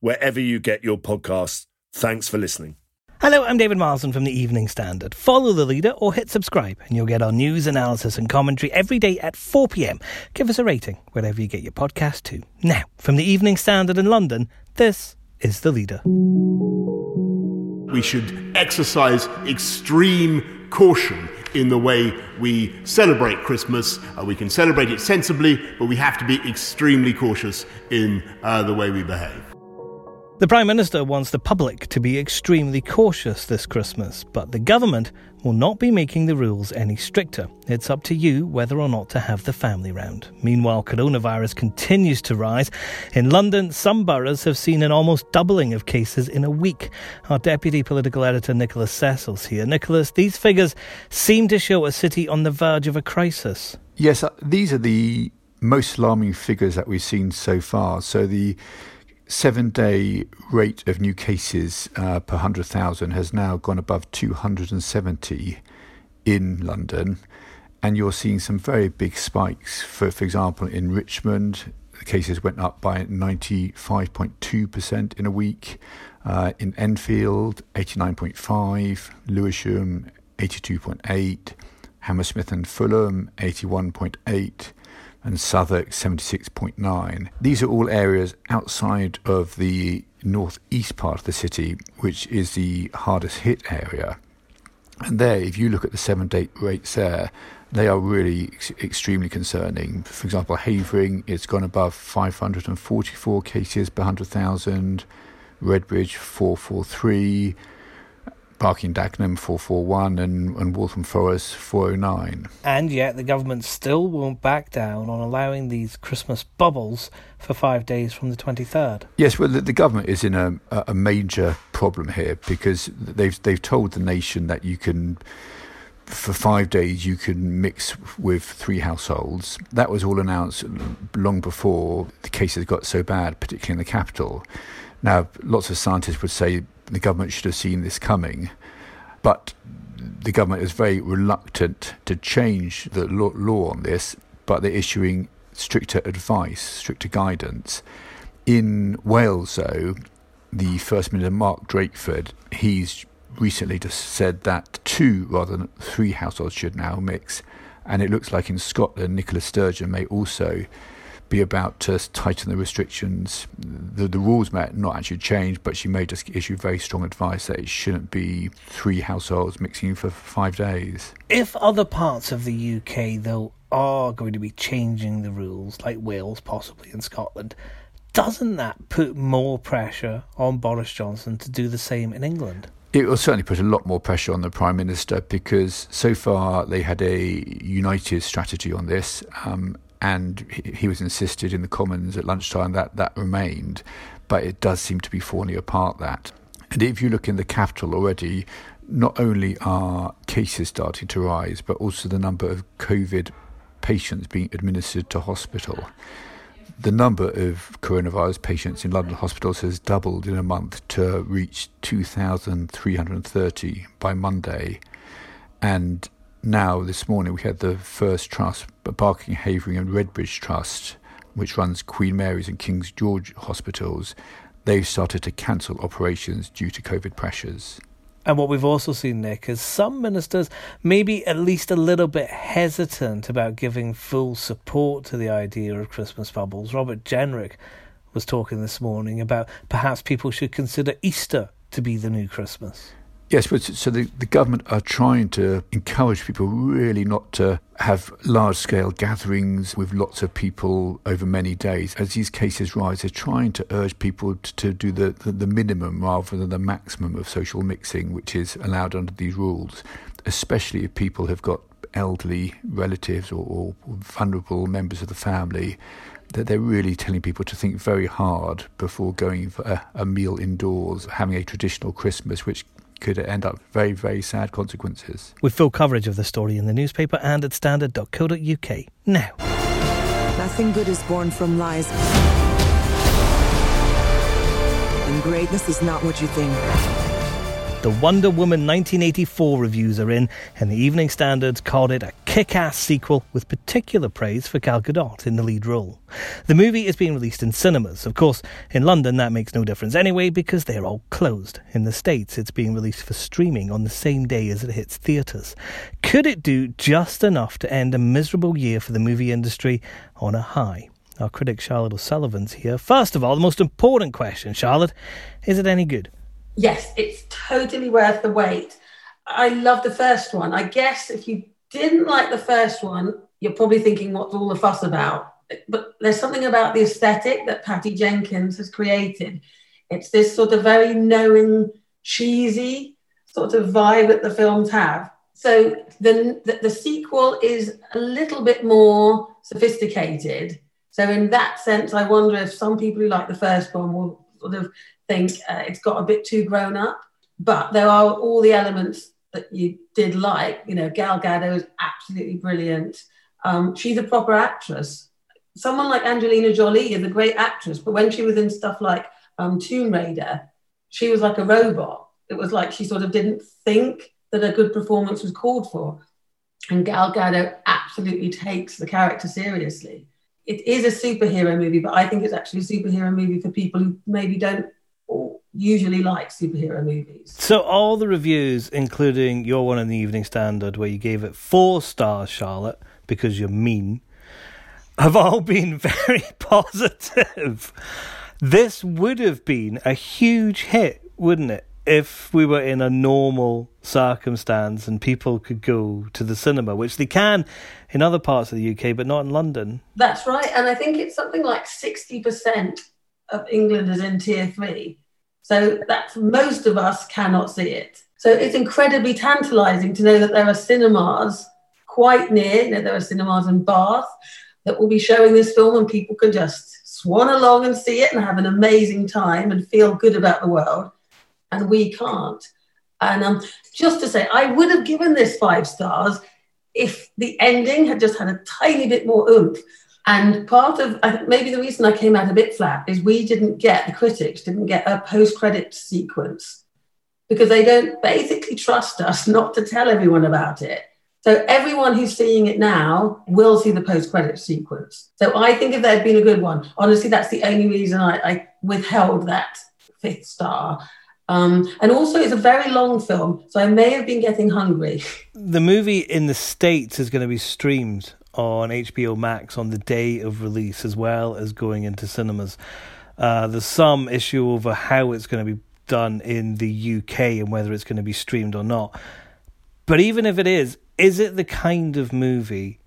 wherever you get your podcasts. Thanks for listening. Hello, I'm David Marsden from the Evening Standard. Follow the leader or hit subscribe, and you'll get our news, analysis, and commentary every day at 4 pm. Give us a rating wherever you get your podcast too. Now, from the Evening Standard in London, this is the leader. We should exercise extreme caution in the way we celebrate Christmas. Uh, we can celebrate it sensibly, but we have to be extremely cautious in uh, the way we behave. The Prime Minister wants the public to be extremely cautious this Christmas, but the government will not be making the rules any stricter. It's up to you whether or not to have the family round. Meanwhile, coronavirus continues to rise. In London, some boroughs have seen an almost doubling of cases in a week. Our deputy political editor Nicholas Cecil's here. Nicholas, these figures seem to show a city on the verge of a crisis. Yes, uh, these are the most alarming figures that we've seen so far. So the seven day rate of new cases uh, per 100,000 has now gone above 270 in London. And you're seeing some very big spikes. For, for example, in Richmond, the cases went up by 95.2% in a week. Uh, in Enfield, 89.5, Lewisham, 82.8, Hammersmith and Fulham, 81.8 and Southwark 76.9. These are all areas outside of the northeast part of the city, which is the hardest hit area. And there, if you look at the seven day rates there, they are really ex- extremely concerning. For example, Havering, it's gone above 544 cases per 100,000, Redbridge 443, Barking Dagenham 441 and, and Waltham Forest 409. And yet the government still won't back down on allowing these Christmas bubbles for five days from the 23rd. Yes, well, the, the government is in a, a major problem here because they've, they've told the nation that you can for five days you can mix with three households. That was all announced long before the cases got so bad, particularly in the capital. Now, lots of scientists would say the government should have seen this coming, but the government is very reluctant to change the law on this, but they're issuing stricter advice, stricter guidance. In Wales, though, the First Minister, Mark Drakeford, he's recently just said that two rather than three households should now mix. And it looks like in Scotland, Nicola Sturgeon may also be about to tighten the restrictions. The, the rules may not actually change, but she may just issue very strong advice that it shouldn't be three households mixing for five days. If other parts of the UK, though, are going to be changing the rules, like Wales possibly and Scotland, doesn't that put more pressure on Boris Johnson to do the same in England? It will certainly put a lot more pressure on the Prime Minister because so far they had a united strategy on this. Um, and he was insisted in the Commons at lunchtime that that remained, but it does seem to be falling apart. That, and if you look in the capital already, not only are cases starting to rise, but also the number of COVID patients being administered to hospital. The number of coronavirus patients in London hospitals has doubled in a month to reach 2,330 by Monday. And now this morning we had the first trust, Barking, Havering and Redbridge Trust, which runs Queen Mary's and King's George hospitals. They've started to cancel operations due to COVID pressures. And what we've also seen, Nick, is some ministers maybe at least a little bit hesitant about giving full support to the idea of Christmas bubbles. Robert Jenrick was talking this morning about perhaps people should consider Easter to be the new Christmas. Yes, but so the, the government are trying to encourage people really not to have large scale gatherings with lots of people over many days. As these cases rise, they're trying to urge people to, to do the, the, the minimum rather than the maximum of social mixing, which is allowed under these rules, especially if people have got elderly relatives or, or vulnerable members of the family that they're really telling people to think very hard before going for a, a, meal indoors, having a traditional Christmas, which could end up very, very sad consequences. With full coverage of the story in the newspaper and at standard.co.uk. Now. Nothing good is born from lies. And greatness is not what you think. The Wonder Woman 1984 reviews are in, and the Evening Standards called it a kick ass sequel with particular praise for Gal Gadot in the lead role. The movie is being released in cinemas. Of course, in London that makes no difference anyway because they're all closed. In the States, it's being released for streaming on the same day as it hits theatres. Could it do just enough to end a miserable year for the movie industry on a high? Our critic Charlotte O'Sullivan's here. First of all, the most important question, Charlotte is it any good? yes, it's totally worth the wait. I love the first one. I guess if you didn't like the first one, you're probably thinking, what's all the fuss about? But there's something about the aesthetic that Patty Jenkins has created. It's this sort of very knowing, cheesy sort of vibe that the films have. So the, the, the sequel is a little bit more sophisticated. So in that sense, I wonder if some people who like the first one will sort of think uh, it's got a bit too grown up. But there are all the elements that you did like. You know, Gal Gadot is absolutely brilliant. Um, she's a proper actress. Someone like Angelina Jolie is a great actress, but when she was in stuff like um, Tomb Raider, she was like a robot. It was like she sort of didn't think that a good performance was called for. And Gal Gadot absolutely takes the character seriously. It is a superhero movie, but I think it's actually a superhero movie for people who maybe don't usually like superhero movies. So all the reviews, including your one in the Evening Standard, where you gave it four stars, Charlotte, because you're mean, have all been very positive. This would have been a huge hit, wouldn't it? If we were in a normal circumstance and people could go to the cinema, which they can in other parts of the UK, but not in London. That's right. And I think it's something like 60% of England is in tier three. So that most of us cannot see it. So it's incredibly tantalizing to know that there are cinemas quite near, you know, there are cinemas in Bath that will be showing this film and people can just swan along and see it and have an amazing time and feel good about the world. And we can't. And um, just to say, I would have given this five stars if the ending had just had a tiny bit more oomph. And part of maybe the reason I came out a bit flat is we didn't get the critics didn't get a post credit sequence because they don't basically trust us not to tell everyone about it. So everyone who's seeing it now will see the post credit sequence. So I think if there'd been a good one, honestly, that's the only reason I, I withheld that fifth star. Um, and also, it's a very long film, so I may have been getting hungry. The movie in the States is going to be streamed on HBO Max on the day of release, as well as going into cinemas. Uh, there's some issue over how it's going to be done in the UK and whether it's going to be streamed or not. But even if it is, is it the kind of movie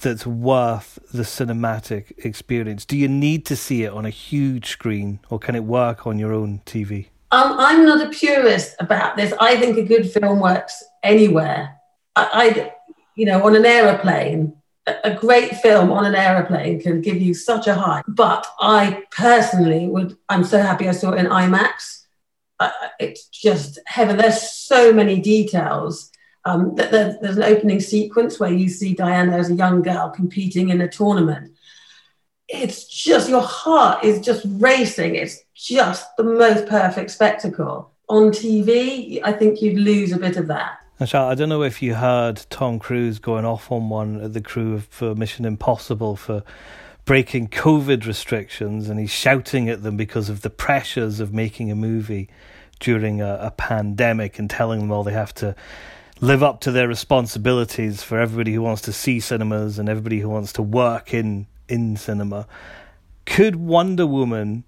that's worth the cinematic experience? Do you need to see it on a huge screen or can it work on your own TV? Um, I'm not a purist about this. I think a good film works anywhere. I, I you know, on an aeroplane, a great film on an aeroplane can give you such a high. But I personally would, I'm so happy I saw it in IMAX. Uh, it's just heaven. There's so many details. Um, there's, there's an opening sequence where you see Diana as a young girl competing in a tournament. It's just, your heart is just racing. It's just the most perfect spectacle. On TV, I think you'd lose a bit of that. I don't know if you heard Tom Cruise going off on one at the crew for Mission Impossible for breaking COVID restrictions, and he's shouting at them because of the pressures of making a movie during a, a pandemic and telling them all they have to live up to their responsibilities for everybody who wants to see cinemas and everybody who wants to work in in cinema. Could Wonder Woman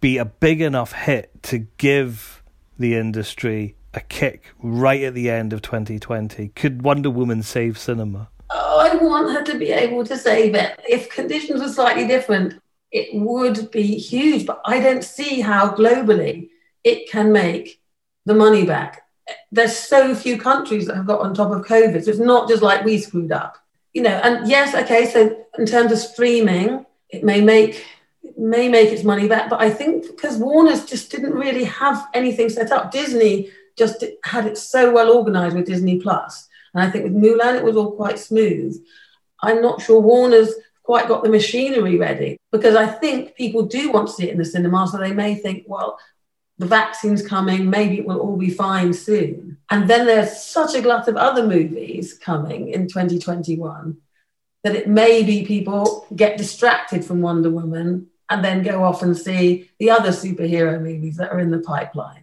be a big enough hit to give the industry a kick right at the end of 2020? Could Wonder Woman save cinema? Oh, I want her to be able to save it. If conditions were slightly different, it would be huge. But I don't see how globally it can make the money back. There's so few countries that have got on top of COVID. So it's not just like we screwed up. You know, and yes, okay, so in terms of streaming, it may make it may make its money back, but I think because Warner's just didn't really have anything set up. Disney just had it so well organized with Disney Plus and I think with Mulan, it was all quite smooth. I'm not sure Warner's quite got the machinery ready because I think people do want to see it in the cinema. So they may think, well, the vaccine's coming, maybe it will all be fine soon. And then there's such a glut of other movies coming in 2021 that it may be people get distracted from Wonder Woman and then go off and see the other superhero movies that are in the pipeline.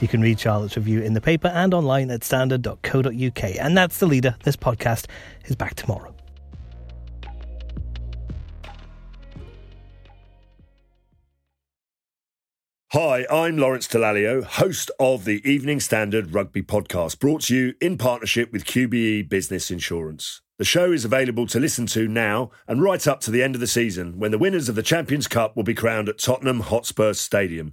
You can read Charlotte's review in the paper and online at standard.co.uk. And that's the leader. This podcast is back tomorrow. Hi, I'm Lawrence Dallaglio, host of the Evening Standard Rugby Podcast, brought to you in partnership with QBE Business Insurance. The show is available to listen to now and right up to the end of the season when the winners of the Champions Cup will be crowned at Tottenham Hotspur Stadium